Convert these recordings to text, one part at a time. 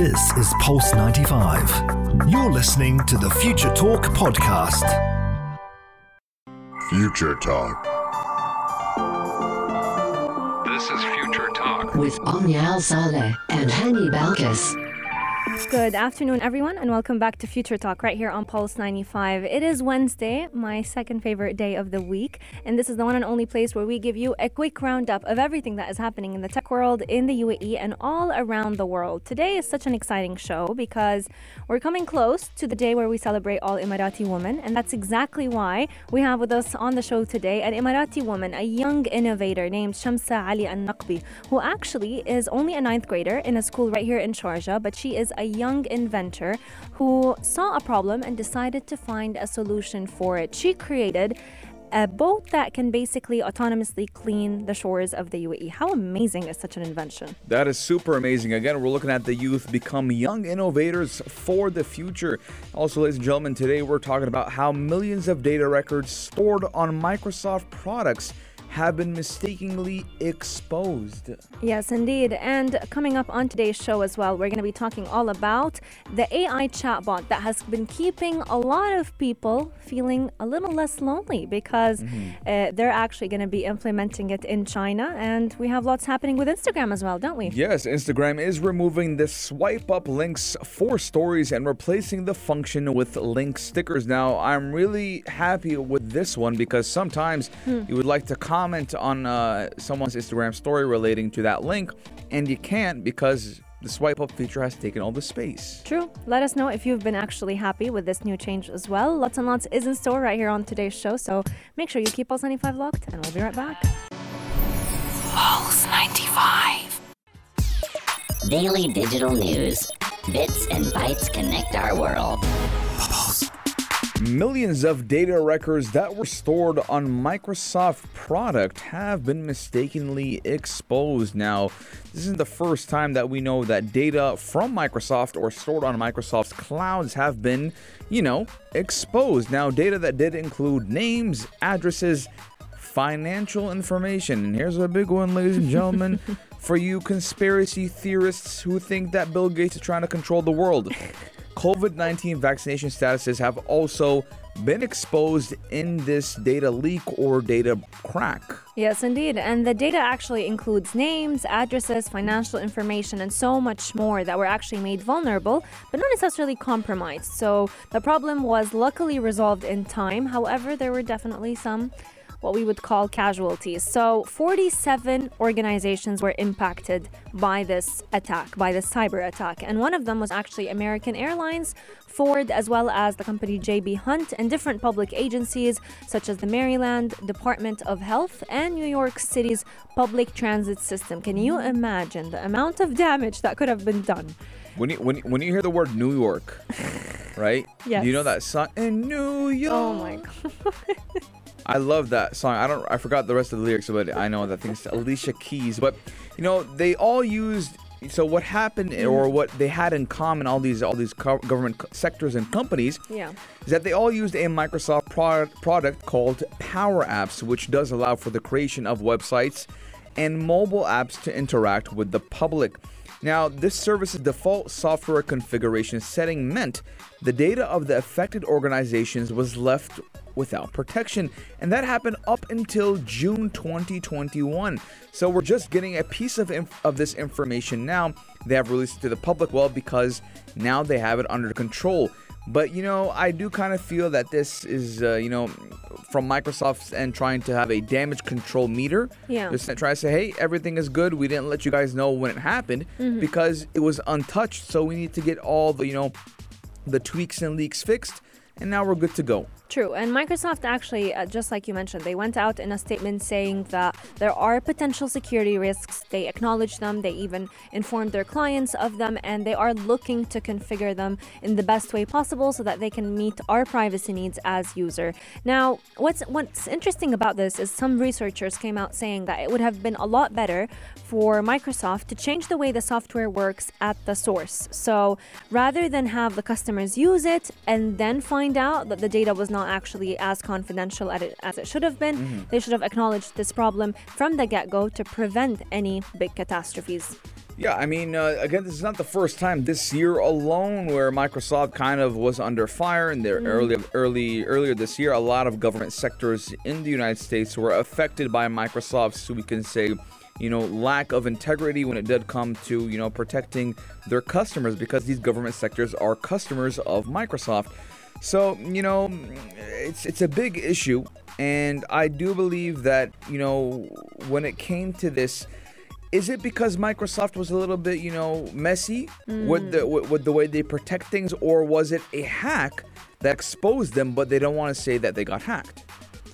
This is Pulse 95. You're listening to the Future Talk podcast. Future Talk. This is Future Talk. with Omnia Al Saleh and Hani Balkis. Good afternoon, everyone, and welcome back to Future Talk right here on Pulse 95. It is Wednesday, my second favorite day of the week, and this is the one and only place where we give you a quick roundup of everything that is happening in the tech world, in the UAE, and all around the world. Today is such an exciting show because we're coming close to the day where we celebrate all Emirati women, and that's exactly why we have with us on the show today an Emirati woman, a young innovator named Shamsa Ali Al Naqbi, who actually is only a ninth grader in a school right here in Sharjah, but she is a young inventor who saw a problem and decided to find a solution for it. She created a boat that can basically autonomously clean the shores of the UAE. How amazing is such an invention? That is super amazing. Again, we're looking at the youth become young innovators for the future. Also, ladies and gentlemen, today we're talking about how millions of data records stored on Microsoft products have been mistakenly exposed. Yes, indeed. And coming up on today's show as well, we're going to be talking all about the AI chatbot that has been keeping a lot of people feeling a little less lonely because uh, they're actually going to be implementing it in China. And we have lots happening with Instagram as well, don't we? Yes, Instagram is removing the swipe up links for stories and replacing the function with link stickers. Now, I'm really happy with this one because sometimes you would like to comment on uh, someone's Instagram story relating to that link, and you can't because the swipe up feature has taken all the space. True. Let us know if you've been actually happy with this new change as well. Lots and lots is in store right here on today's show. So make sure you keep Pulse 95 locked, and we'll be right back. Pulse 95. Daily digital news. Bits and bytes connect our world. Millions of data records that were stored on Microsoft product have been mistakenly exposed. Now, this isn't the first time that we know that data from Microsoft or stored on Microsoft's clouds have been, you know, exposed. Now, data that did include names, addresses, financial information. And here's a big one, ladies and gentlemen, for you conspiracy theorists who think that Bill Gates is trying to control the world. COVID 19 vaccination statuses have also been exposed in this data leak or data crack. Yes, indeed. And the data actually includes names, addresses, financial information, and so much more that were actually made vulnerable, but not necessarily compromised. So the problem was luckily resolved in time. However, there were definitely some what we would call casualties. So 47 organizations were impacted by this attack, by this cyber attack. And one of them was actually American Airlines, Ford, as well as the company JB Hunt, and different public agencies such as the Maryland Department of Health and New York City's public transit system. Can you imagine the amount of damage that could have been done? When you, when, you- when you hear the word New York, right? Yes. You know that song in New York. Oh my god. I love that song. I don't. I forgot the rest of the lyrics, but I know that it's Alicia Keys. But you know, they all used. So what happened, mm. or what they had in common, all these all these co- government co- sectors and companies, Yeah. is that they all used a Microsoft product product called Power Apps, which does allow for the creation of websites and mobile apps to interact with the public. Now, this service's default software configuration setting meant the data of the affected organizations was left without protection, and that happened up until June 2021. So we're just getting a piece of inf- of this information now. They have released it to the public well because now they have it under control. But you know, I do kind of feel that this is, uh, you know, from Microsoft's end trying to have a damage control meter. Yeah. Just trying to say, hey, everything is good. We didn't let you guys know when it happened because it was untouched. So we need to get all the, you know, the tweaks and leaks fixed, and now we're good to go. True. And Microsoft actually, uh, just like you mentioned, they went out in a statement saying that there are potential security risks. They acknowledge them. They even informed their clients of them, and they are looking to configure them in the best way possible so that they can meet our privacy needs as user. Now, what's what's interesting about this is some researchers came out saying that it would have been a lot better for Microsoft to change the way the software works at the source. So rather than have the customers use it and then find out that the data was not actually as confidential as it, as it should have been, they should have acknowledged this problem from the get go to prevent any big catastrophes. Yeah, I mean, uh, again, this is not the first time this year alone where Microsoft kind of was under fire. And there early, early, earlier this year, a lot of government sectors in the United States were affected by Microsoft's, so we can say, you know, lack of integrity when it did come to, you know, protecting their customers because these government sectors are customers of Microsoft. So, you know, it's it's a big issue, and I do believe that, you know, when it came to this, is it because Microsoft was a little bit, you know, messy with the mm. with, with the way they protect things, or was it a hack that exposed them, but they don't want to say that they got hacked?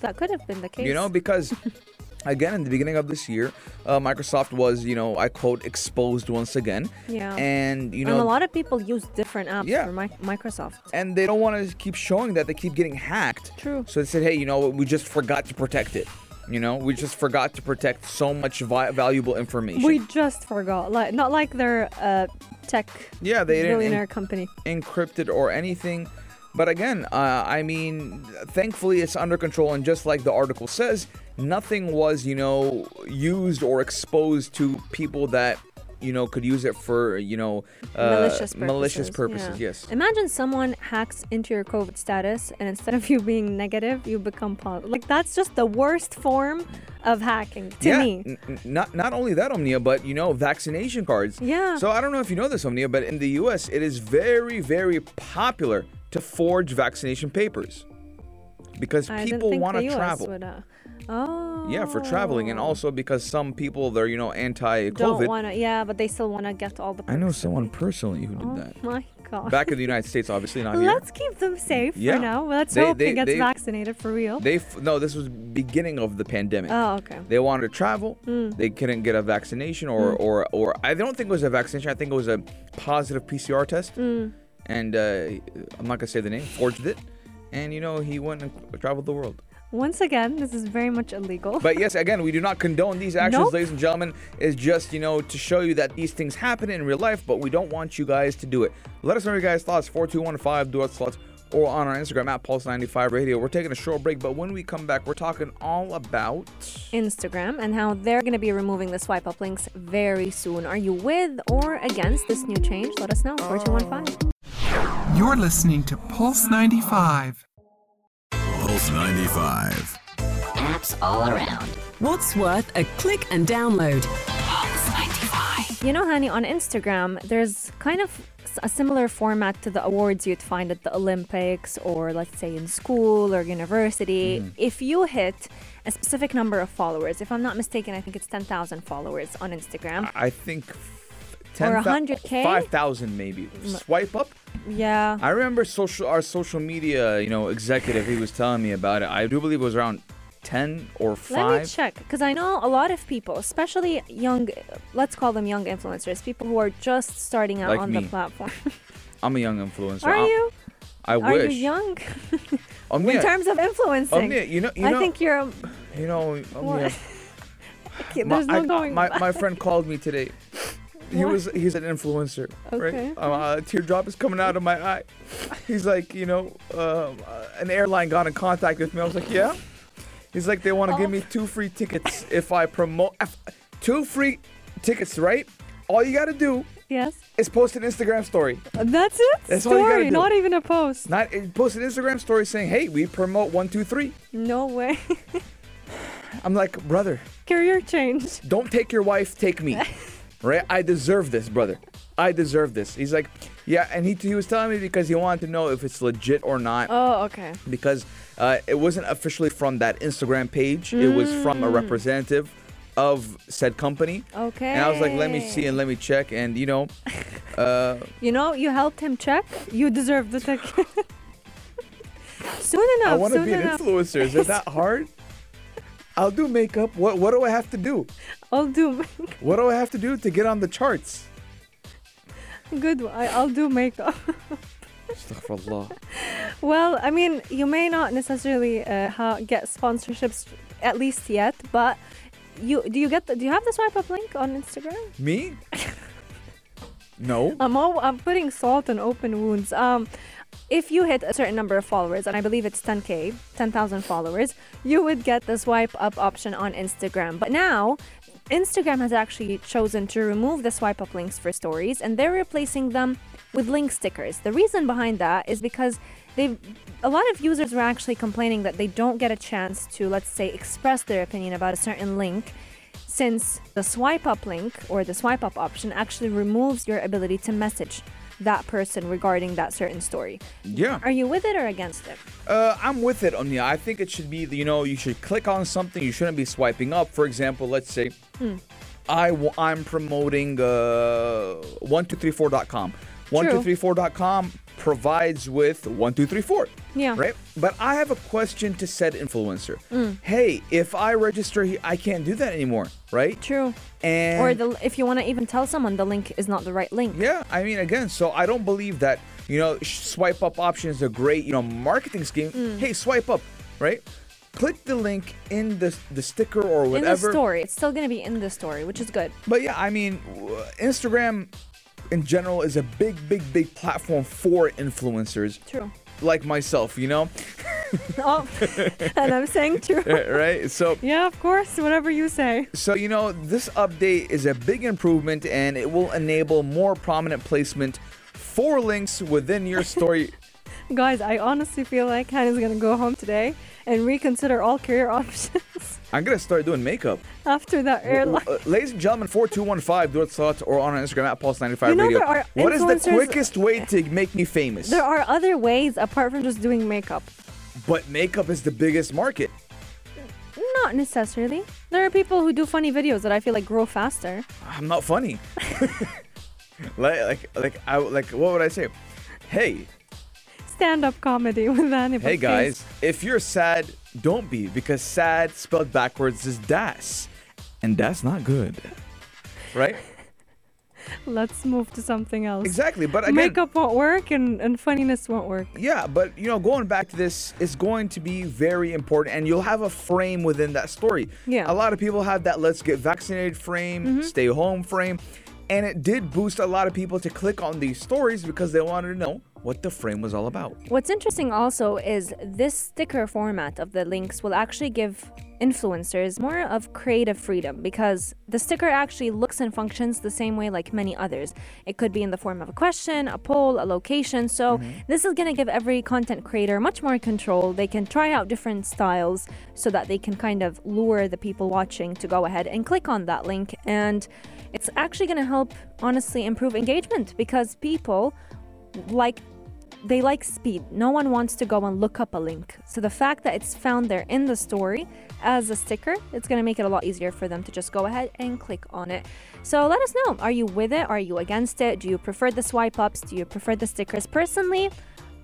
That could have been the case. You know, because again, in the beginning of this year, uh, Microsoft was, you know, I quote, exposed once again. Yeah. And you know and a lot of people use different apps Yeah. for Mi- Microsoft. and they don't want to keep showing that they keep getting hacked. True. So they said, hey, you know, what, we just forgot to protect it. You know, we just forgot to protect so much vi- valuable information. We just forgot, like not like they're a tech yeah, they didn't billionaire company. encrypted or anything. But again, uh, I mean, thankfully it's under control, and just like the article says, nothing was, you know, used or exposed to people that, you know, could use it for, you know, uh, malicious purposes. malicious purposes. yeah. Yes. Imagine someone hacks into your COVID status, and instead of you being negative, you become positive. Like that's just the worst form of hacking to yeah, me. n- not not only that, Omnia, but you know, vaccination cards. Yeah. So I don't know if you know this, Omnia, but in the U.S., it is very, very popular to forge vaccination papers because I people want to travel. Would, uh, oh. Yeah, for traveling, and also because some people they're you know anti-COVID. don't to. Yeah, but they still want to get all the. I know someone personally who did Oh that. my god. Back in the United States, obviously not here. Let's keep them safe Yeah. for now. Let's They- hope they- he gets they- vaccinated for real. They f- no, this was beginning of the pandemic. oh, okay. They wanted to travel. Hmm. They couldn't get a vaccination, or, or or I don't think it was a vaccination. I think it was a positive PCR test. Hmm. And uh, I'm not gonna say the name. Forged it, and you know he went and traveled the world. Once again, this is very much illegal. But yes, again, we do not condone these actions, Nope. ladies and gentlemen. It's just, you know, to show you that these things happen in real life, but we don't want you guys to do it. Let us know your guys' thoughts. 4215 do us thoughts or on our Instagram at Pulse95 Radio. We're taking a short break, but when we come back, we're talking all about. Instagram and how they're going to be removing the swipe up links very soon. Are you with or against this new change? Let us know. 4215. You're listening to Pulse 95. Pulse 95. Apps all around. What's worth a click and download? Pulse 95. You know, Hani, on Instagram, there's kind of a similar format to the awards you'd find at the Olympics or, let's say, in school or university. Mm-hmm. If you hit a specific number of followers, if I'm not mistaken, I think it's 10,000 followers on Instagram. I think. Or 100K? 5,000 maybe. Swipe up. Yeah. I remember social our social media, you know, executive. He was telling me about it. I do believe it was around ten or 5 Let me check because I know a lot of people, especially young, let's call them young influencers, people who are just starting out Like on me. the platform. I'm a young influencer. are I- you? I Are wish. you young? In terms of influencing, yeah, you know, you I know, think you're. a- you know, What? yeah. Okay, My, there's no I- going. my, my friend called me today. He What? was he's an influencer, Okay. right? Uh, a teardrop is coming out of my eye. He's like, you know, um, uh, an airline got in contact with me. I was like, yeah. He's like, they want to give Oh. me two free tickets if I promote if, two free tickets, right? All you gotta do yes, is post an Instagram story. that's it. That's all you Story, gotta do. not even a post. Not uh, post an Instagram story saying, hey, we promote one, two, three. No way. I'm like, brother, Career change. don't take your wife, take me. right? I deserve this, brother. I deserve this. He's like, yeah, and he, he was telling me because he wanted to know if it's legit or not Oh, okay. because uh, it wasn't officially from that Instagram page. It was from a representative of said company. Okay. And I was like, let me see and let me check. And, you know, uh, You know, you helped him check. You deserve the ticket. soon enough. I want to soon be an enough. influencer. Is it that hard? I'll do makeup. What, what do I have to do? I'll do. What do I have to do to get on the charts? Good. I, I'll do makeup. Astaghfirullah. Well, I mean, you may not necessarily uh, ha- get sponsorships at least yet, but you do you get the, do you have the swipe up link on Instagram? Me? No. I'm all, I'm putting salt on open wounds. Um, if you hit a certain number of followers, and I believe it's 10k, 10,000 followers, you would get the swipe up option on Instagram. But now, Instagram has actually chosen to remove the swipe up links for stories and they're replacing them with link stickers. The reason behind that is because they a lot of users were actually complaining that they don't get a chance to let's say express their opinion about a certain link since the swipe up link or the swipe up option actually removes your ability to message that person regarding that certain story. Yeah. Are you with it or against it? Uh, I'm with it, Omnia. I think it should be, you know, you should click on something. You shouldn't be swiping up. For example, let's say I w- I'm promoting uh, 1234.com. 1234.com provides with 1234. Yeah. Right? But I have a question to said influencer. Hey, if I register, I can't do that anymore, right? True. And Or the if you want to even tell someone the link is not the right link. yeah, I mean, again, so I don't believe that, you know, swipe up option is a great, you know, marketing scheme. Mm. Hey, swipe up, right? Click the link in the, the sticker or whatever. In the story, it's still gonna be in the story, which is good. But yeah, I mean, Instagram in general is a big, big, big platform for influencers True. like myself, you know? Oh, and I'm saying true. Eh, right? So, Yeah, of course. Whatever you say. So, you know, this update is a big improvement and it will enable more prominent placement for links within your story. Guys, I honestly feel like Hannah's gonna go home today and reconsider all career options I'm to start doing makeup. after that airline. Uh, ladies and gentlemen, 4215, do it thoughts or on Instagram at Pulse95 You know Radio. there are What is the quickest way to make me famous? There are other ways apart from just doing makeup. but makeup is the biggest market. Not necessarily. There are people who do funny videos that I feel like grow faster. I'm not funny. like, like, like, I, like, what would I say? Hey, Stand-up comedy with Hannibal. hey guys, if you're sad, don't be because sad spelled backwards is das, and that's not good, right? Let's move to something else. Exactly, but again, Makeup won't work and, and funniness won't work. Yeah, but you know, going back to this is going to be very important, and you'll have a frame within that story. Yeah. Mm-hmm. A lot of people have that let's get vaccinated frame, stay home frame, and it did boost a lot of people to click on these stories because they wanted to know what the frame was all about. What's interesting also is this sticker format of the links will actually give influencers more of creative freedom because the sticker actually looks and functions the same way like many others. It could be in the form of a question, a poll, a location. So mm-hmm. this is going to give every content creator much more control. They can try out different styles so that they can kind of lure the people watching to go ahead and click on that link and it's actually going to help honestly improve engagement because people like they like speed. No one wants to go and look up a link. So the fact that it's found there in the story as a sticker, it's going to make it a lot easier for them to just go ahead and click on it. So let us know. Are you with it? Are you against it? Do you prefer the swipe ups? Do you prefer the stickers? Personally,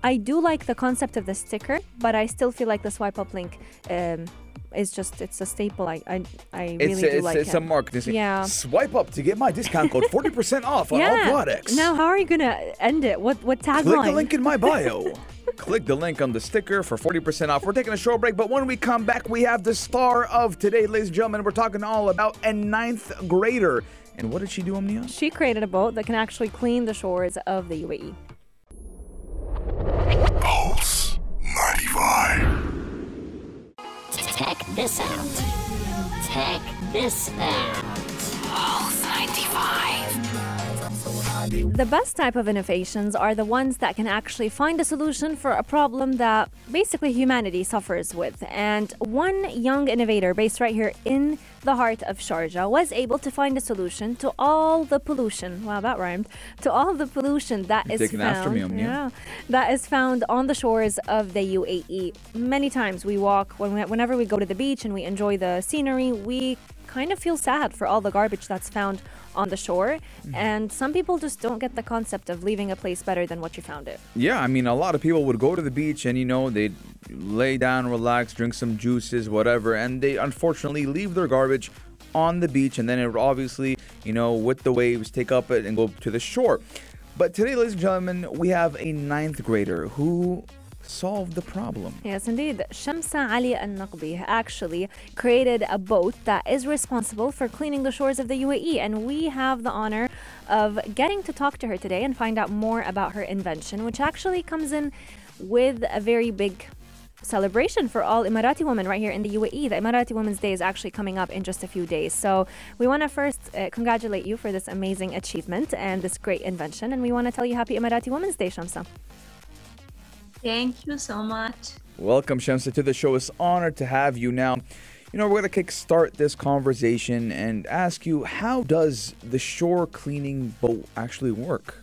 I do like the concept of the sticker, but I still feel like the swipe up link um, is just it's a staple. I I, I really It's do it's, like it's it. a marketing. Yeah. Swipe up to get my discount code, forty percent off on all products. Now, how are you gonna end it? What what tagline? Click the link in my bio. Click the link on the sticker for 40% off. We're taking a short break, but when we come back, we have the star of today, ladies and gentlemen. We're talking all about a ninth grader. And what did she do, Omnia? She created a boat that can actually clean the shores of the. UAE. This out. Check this out. The best type of innovations are the ones that can actually find a solution for a problem that basically humanity suffers with. And one young innovator based right here in the heart of Sharjah was able to find a solution to all the pollution. Wow, that rhymed. To all the pollution that is found. me, Omnia. yeah, that is found on the shores of the UAE. Many times we walk when we, whenever we go to the beach and we enjoy the scenery, we kind of feel sad for all the garbage that's found on the shore. Mm-hmm. And some people just don't get the concept of leaving a place better than what you found it. Yeah, I mean, a lot of people would go to the beach and, you know, they'd lay down, relax, drink some juices, whatever, and they unfortunately leave their garbage on the beach and then it would obviously, you know, with the waves, take up it and go to the shore. But today, ladies and gentlemen, we have a ninth grader who solved the problem. Yes, indeed. Shamsa Ali Al Naqbi actually created a boat that is responsible for cleaning the shores of the UAE. And we have the honor of getting to talk to her today and find out more about her invention, which actually comes in with a very big celebration for all Emirati women right here in the UAE. The Emirati Women's Day is actually coming up in just a few days. So we want to first uh, congratulate you for this amazing achievement and this great invention. And we want to tell you happy Emirati Women's Day, Shamsa. Thank you so much. Welcome, Shamsa, to the show. It's honored to have you now. You know, we're going to kickstart this conversation and ask you how does the shore cleaning boat actually work?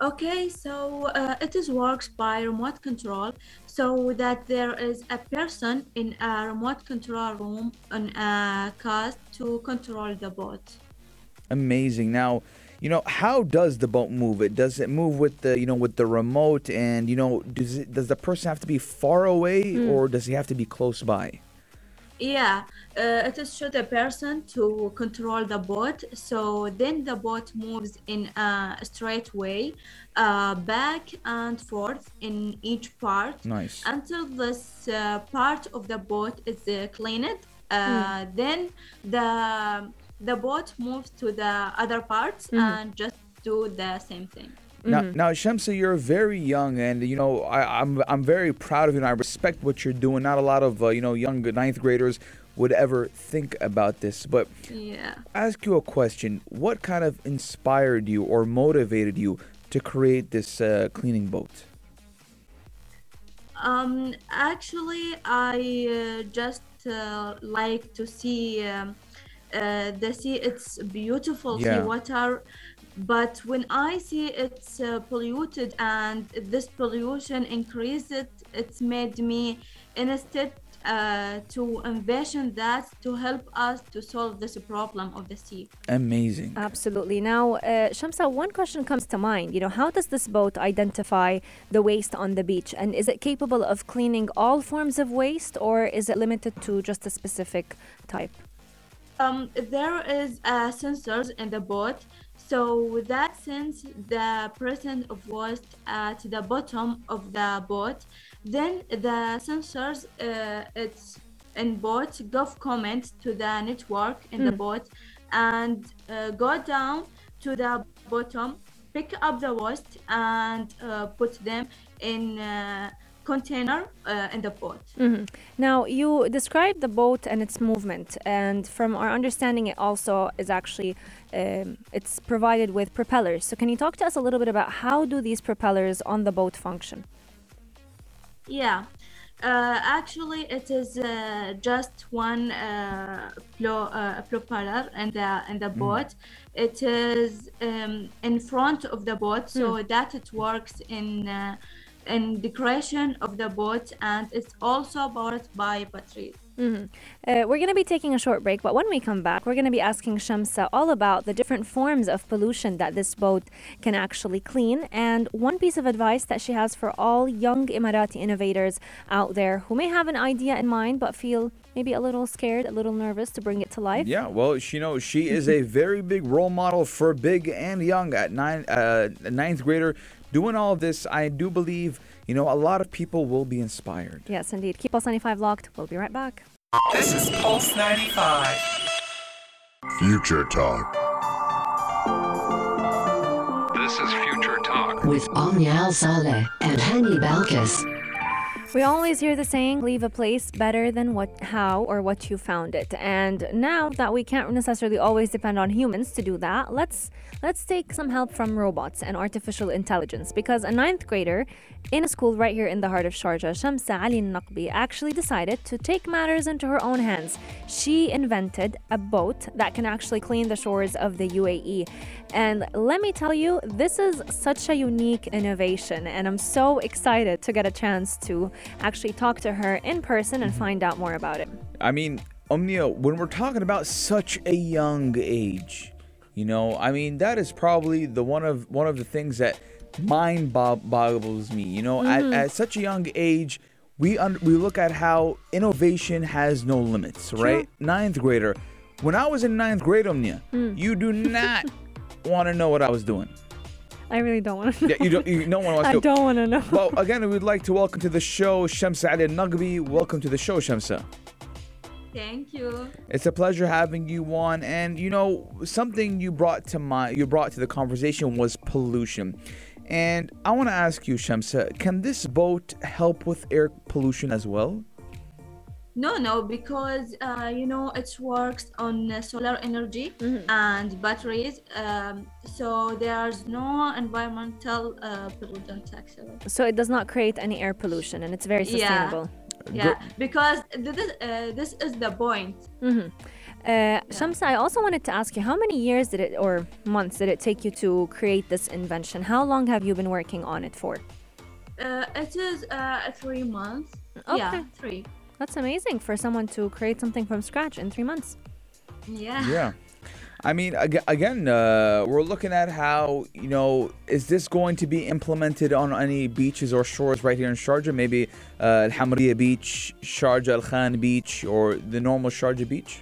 Okay, so uh, it is works by remote control, so that there is a person in a remote control room on a cast to control the boat. Amazing. Now, you know, how does the boat move? It does it move with the, you know, with the remote and, you know, does it does the person have to be far away or does he have to be close by? Yeah, uh, it is show the person to control the boat. So then the boat moves in a straight way, uh, back and forth in each part Nice. until this uh, part of the boat is uh, cleaned. Uh, Then the the boat moves to the other parts and just do the same thing. Now, now, Shamsa, you're very young, and you know I, I'm I'm very proud of you, and I respect what you're doing. Not a lot of uh, you know young ninth graders would ever think about this, but Yeah. ask you a question: What kind of inspired you or motivated you to create this uh, cleaning boat? Um, actually, I uh, just uh, like to see um, uh, the sea. It's beautiful Yeah. sea water, but when I see it's uh, polluted and this pollution increases, it's made me instead uh, to envision that to help us to solve this problem of the sea. Amazing. Absolutely. Now, uh, Shamsa, one question comes to mind. You know, how does this boat identify the waste on the beach? And is it capable of cleaning all forms of waste or is it limited to just a specific type? Um, there is uh, sensors in the boat, so that sense the presence of waste at the bottom of the boat, then the sensors uh, it's in boat give comment to the network in the boat and uh, go down to the bottom, pick up the waste and uh, put them in uh, container uh, in the boat. Now, you described the boat and its movement, and from our understanding, it also is actually um, it's provided with propellers. So, can you talk to us a little bit about how do these propellers on the boat function? Yeah, uh, actually, it is uh, just one uh, plo- uh, propeller in the in the boat. It is um, in front of the boat, so that it works in in decoration of the boat, and it's also powered by batteries. Uh, we're going to be taking a short break, but when we come back, we're going to be asking Shamsa all about the different forms of pollution that this boat can actually clean, and one piece of advice that she has for all young Emirati innovators out there who may have an idea in mind but feel maybe a little scared, a little nervous to bring it to life. Yeah, well, she, you know, she is a very big role model for big and young at nine, uh, ninth grader. Doing all of this, I do believe, you know, a lot of people will be inspired. Yes, indeed. Keep Pulse 95 locked. We'll be right back. This is Pulse 95. Future Talk. This is Future Talk. with Omnia Al Saleh and Hani Balkis. We always hear the saying, leave a place better than what, how, or what you found it. And now that we can't necessarily always depend on humans to do that, let's let's take some help from robots and artificial intelligence. Because a ninth grader in a school right here in the heart of Sharjah, Shamsa Ali Naqbi, actually decided to take matters into her own hands. She invented a boat that can actually clean the shores of the UAE. And let me tell you, this is such a unique innovation, and I'm so excited to get a chance to actually talk to her in person and mm-hmm. find out more about it. I mean, Omnia, when we're talking about such a young age, you know, I mean, that is probably the one of one of the things that mind boggles me. You know, at, mm-hmm. at such a young age, we un- we look at how innovation has no limits, right? Ninth grader. When I was in ninth grade, Omnia, mm. you do not want to know what I was doing. I really don't want to. Yeah, you don't. You don't want to. I don't want to know. Well, again, we'd like to welcome to the show Shamsa Ali Naqbi. Welcome to the show, Shamsa. Thank you. It's a pleasure having you on. And you know, something you brought to my you brought to the conversation was pollution. And I want to ask you, Shamsa, can this boat help with air pollution as well? No, no, because uh, you know it works on uh, solar energy and batteries, um, so there's no environmental uh, pollutant actually. So it does not create any air pollution and it's very sustainable. Yeah, because this is, uh, this is the point. Mhm. Uh, Shamsa, I also wanted to ask you how many years did it or months did it take you to create this invention? How long have you been working on it for? Uh, it is uh, three months. Okay. Yeah, three. That's amazing for someone to create something from scratch in three months. Yeah. Yeah. I mean, again, uh, we're looking at how, you know, is this going to be implemented on any beaches or shores right here in Sharjah? Maybe uh, Al Hamriya Beach, Sharjah Al Khan Beach, or the normal Sharjah Beach?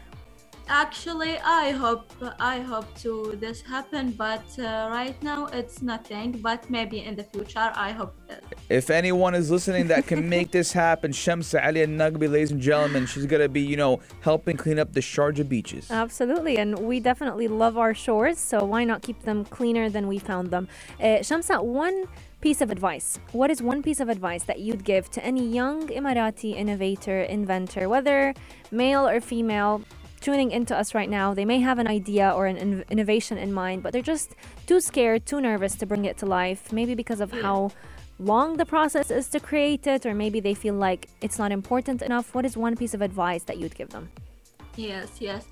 Actually, I hope I hope to this happen, but uh, right now it's nothing. But maybe in the future, I hope that. If anyone is listening that can make this happen, Shamsa Ali Al Naqbi, ladies and gentlemen, she's going to be, you know, helping clean up the Sharjah beaches. Absolutely, and we definitely love our shores, so why not keep them cleaner than we found them? Uh, Shamsa, one piece of advice. What is one piece of advice that you'd give to any young Emirati innovator, inventor, whether male or female, tuning into us right now? They may have an idea or an in- innovation in mind, but they're just too scared, too nervous to bring it to life, maybe because of how long the process is to create it, or maybe they feel like it's not important enough. What is one piece of advice that you'd give them? Yes, yes.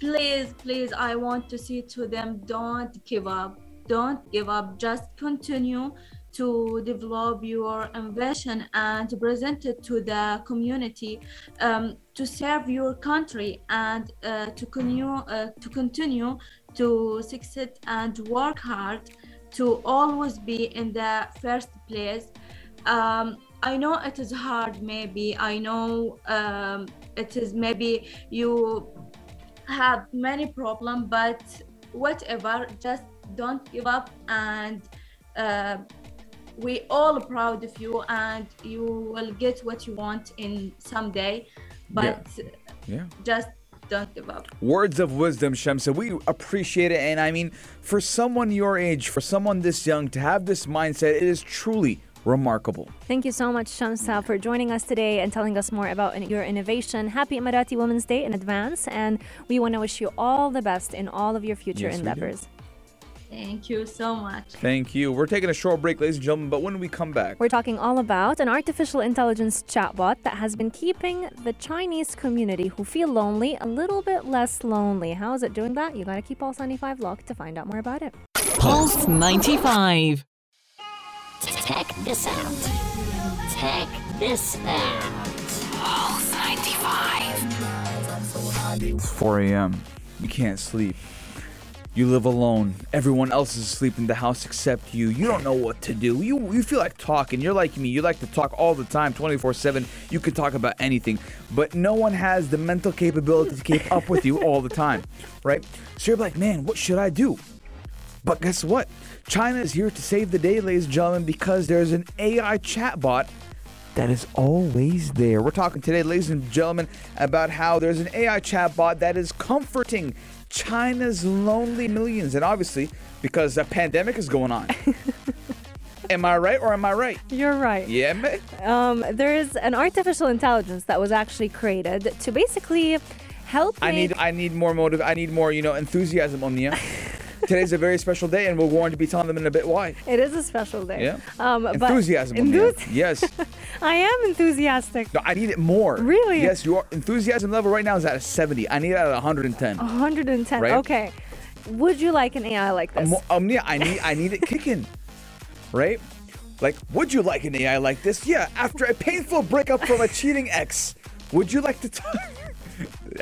Please, please, I want to say to them, don't give up. Don't give up. Just continue to develop your invention and to present it to the community, um, to serve your country, and uh, to continue uh, to continue to succeed and work hard to always be in the first place. Um, I know it is hard, maybe. I know um, it is maybe you have many problems, but whatever, just don't give up. And uh, we all proud of you, and you will get what you want in someday. But Yeah. just don't give up. Words of wisdom, Shamsa. We appreciate it. And I mean, for someone your age, for someone this young to have this mindset, it is truly remarkable. Thank you so much, Shamsa, for joining us today and telling us more about your innovation. Happy Emirati Women's Day in advance, and we want to wish you all the best in all of your future Yes, we do. endeavors. Thank you so much. Thank you. We're taking a short break, ladies and gentlemen, but when we come back, We're talking all about an artificial intelligence chatbot that has been keeping the Chinese community who feel lonely a little bit less lonely. How is it doing that? You got to keep Pulse 95 locked to find out more about it. Pulse 95. Check this out. Check this out. Pulse 95. it's 4 a.m. You can't sleep. You live alone. Everyone else is asleep in the house except you. You don't know what to do. You you feel like talking. You're like me. You like to talk all the time, 24/7. You can talk about anything, but no one has the mental capability to keep up with you all the time, right? So you're like, man, what should I do? But guess what? China is here to save the day, ladies and gentlemen, because there's an AI chatbot that is always there. We're talking today, ladies and gentlemen, about how there's an AI chatbot that is comforting China's lonely millions. And obviously, because a pandemic is going on. am I right or am I right? You're right. Yeah, man. Um, there is an artificial intelligence that was actually created to basically help I need I need more motive. I need more, you know, enthusiasm Omnia. Today's a very special day, and we're going to be telling them in a bit why. It is a special day. Yeah. Um, but Enthusiasm. on enthus- Yes. I am enthusiastic. No, I need it more. Really? Yes, your enthusiasm level right now is at a 70. I need it at 110. 110. Right. Okay. Would you like an AI like this? Um, um, yeah, I need I need it kicking. right? Like, would you like an AI like this? Yeah, after a painful breakup from a cheating ex, would you like to talk?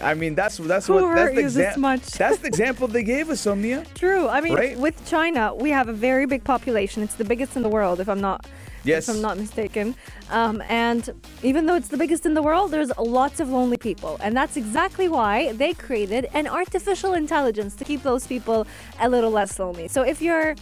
I mean, that's that's Who what that's the example. much? That's the example they gave us, Omnia. True. I mean, Right? with China, we have a very big population. It's the biggest in the world, if I'm not, Yes. if I'm not mistaken. Um, and even though it's the biggest in the world, there's lots of lonely people, and that's exactly why they created an artificial intelligence to keep those people a little less lonely. So if you're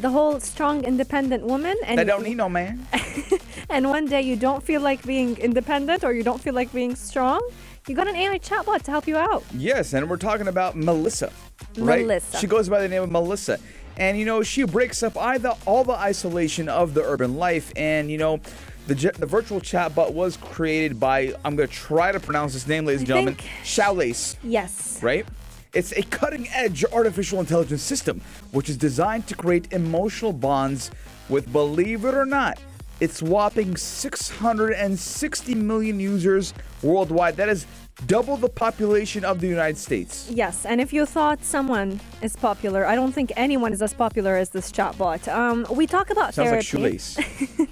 the whole strong, independent woman, and They don't need no man. and one day you don't feel like being independent or you don't feel like being strong, You got an AI chatbot to help you out. Yes, and we're talking about Melissa. Right? Melissa. She goes by the name of Melissa. And you know, she breaks up either all the isolation of the urban life and you know, the, the virtual chatbot was created by I'm going to try to pronounce his name ladies and gentlemen, Shoulace, Yes. right? It's a cutting-edge artificial intelligence system which is designed to create emotional bonds with believe it or not, it's whopping 660 million users worldwide. That is double the population of the United States. Yes, and if you thought someone is popular, I don't think anyone is as popular as this chatbot. Um, we talk about Sounds like therapy. shoelace.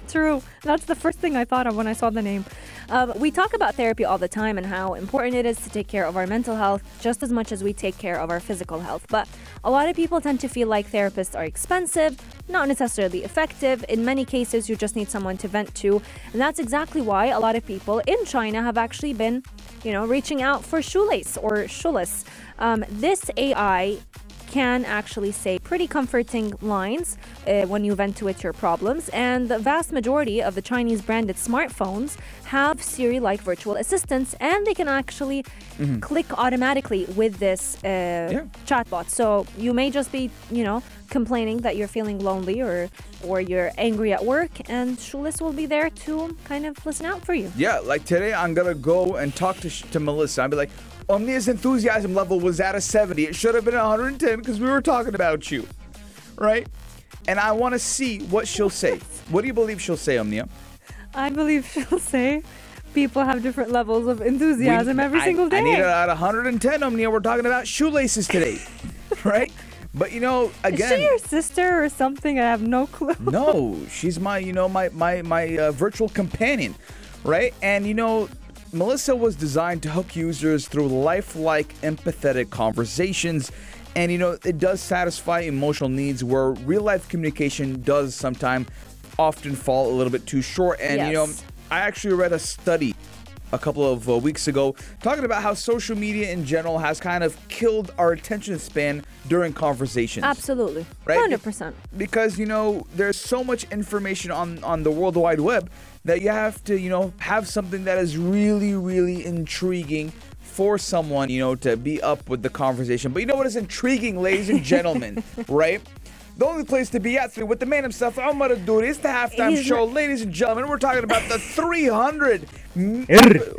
True. That's the first thing I thought of when I saw the name. Um, we talk about therapy all the time and how important it is to take care of our mental health just as much as we take care of our physical health. But a lot of people tend to feel like therapists are expensive, not necessarily effective. In many cases, you just need someone to vent to. And that's exactly why a lot of people in China have actually been, you know, reaching out for shoelace or shulas. Um, this AI can actually say pretty comforting lines uh, when you vent to it your problems. And the vast majority of the Chinese branded smartphones have Siri like virtual assistants, and they can actually click automatically with this uh, chatbot. So you may just be, you know, complaining that you're feeling lonely or or you're angry at work, and Shulis will be there to kind of listen out for you. Yeah, like today I'm gonna go and talk to, to Melissa. I'll be like, Omnia's enthusiasm level was at a 70. It should have been 110 because we were talking about you, right? And I want to see what she'll say. What do you believe she'll say, Omnia? I believe she'll say people have different levels of enthusiasm We- every I- single day. I need it at 110, Omnia. We're talking about shoelaces today, right? But you know, again, Is she your sister or something? I have no clue. no, she's my, you know, my my my uh, virtual companion, right? And you know, Melissa was designed to hook users through lifelike, empathetic conversations. And you know, it does satisfy emotional needs where real life communication does sometimes often fall a little bit too short. And you know, I actually read a study a couple of uh, weeks ago talking about how social media in general has kind of killed our attention span during conversations Absolutely. Right? 100%. because you know there's so much information on on the world wide web that you have to you know have something that is really really intriguing for someone you know to be up with the conversation but you know what is intriguing ladies and gentlemen right the only place to be at with the man himself, Omar Adouri, it's the halftime He's show. not- Ladies and gentlemen, we're talking about the 300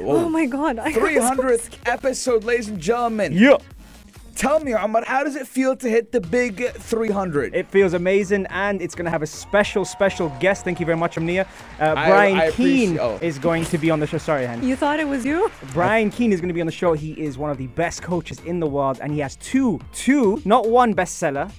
Oh my god. I was so 300th episode, ladies and gentlemen. Yeah. Tell me, Omar, how does it feel to hit the big 300? It feels amazing, and it's going to have a special, special guest. Thank you very much, Omnia. Uh, Brian I Keane oh. is going to be on the show. Sorry, Hen. You thought it was you? Brian Keane is going to be on the show. He is one of the best coaches in the world, and he has two, two, not one bestseller,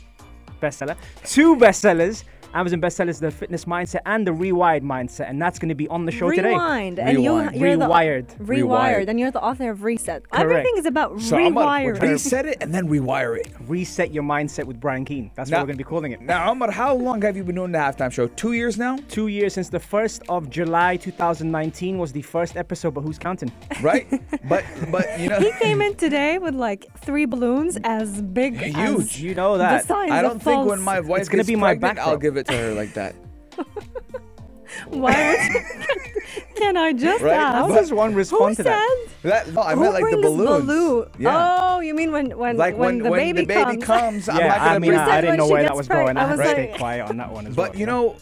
bestseller, two bestsellers. Amazon bestsellers, the fitness mindset and the rewired mindset, and that's going to be on the show today. Rewind. And you, you're Rewired. The, rewired. Rewired. And you're the author of Reset. Correct. Everything is about So I'm gonna rewiring. reset it and then rewire it. Reset your mindset with Brian Keane. That's Now- what we're going to be calling it. Now, Omar, how long have you been doing the halftime show? Two years now, Two years since the 1st of July 2019 was the first episode, but who's counting? right? but but you know, he came in today with like three balloons as big Huge. as You know the that. I don't think when my wife It's gonna gets be my pregnant, I'll give it to her like that. Why would you- Can I just Right? ask? How does one Who respond to that? That no, I Who meant like the brings balloons. balloon? Yeah. Oh, you mean when when like when, the baby comes? comes, I'm yeah, not I mean, I, didn't know she where that gets was going. pregnant. I I had to was stay like- quiet on that one as But well. you know,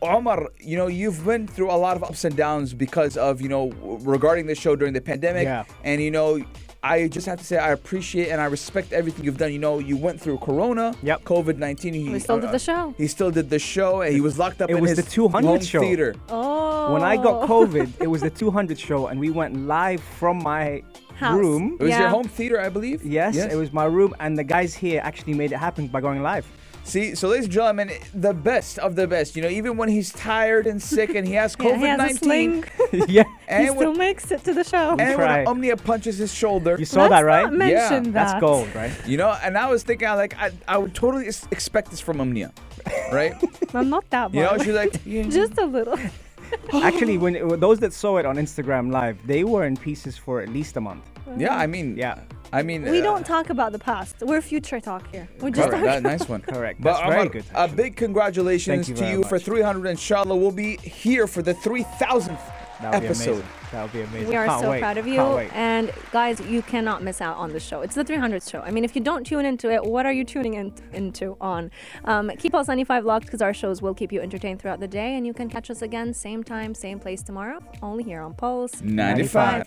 Omar, you know, you've been through a lot of ups and downs because of, you know, regarding the show during the pandemic. Yeah. And, you know, I just have to say I appreciate and I respect everything you've done. You know, you went through Corona, Yep. COVID 19. He, We still uh, did the show. He still did the show and he was locked up It in was his the 200 home show. theater. Oh. when I got COVID, it was the 200 show, and we went live from my House. room. It was your home theater, I believe. Yes, it was my room, and the guys here actually made it happen by going live. See, so ladies and gentlemen, the best of the best. You know, even when he's tired and sick and he has Yeah, COVID he has a 19. sling. yeah, he and still when, makes it to the show. and try. when Omnia punches his shoulder, you saw Let's that, right? Not Yeah, that. That's gold, right? you know, and I was thinking, like, I, I would totally expect this from Omnia, right? I'm not that you know, she's like, you- Just a little. Actually, when it, those that saw it on Instagram Live, they were in pieces for at least a month. Yeah, I mean, Yeah, I mean, We uh, don't talk about the past. We're future talk here. We're just Correct, talking. that, nice one. Correct. But That's very Omar, good, A big congratulations Thank you to very you for 300. Inshallah, we'll be here for the 3,000th That would be episode. amazing. That would be amazing. We are Can't so wait. proud of you. And guys, you cannot miss out on the show. It's the 300th show. I mean, if you don't tune into it, what are you tuning in, into on? Um, keep Pulse 95 locked because our shows will keep you entertained throughout the day. And you can catch us again, same time, same place tomorrow, only here on Pulse 95.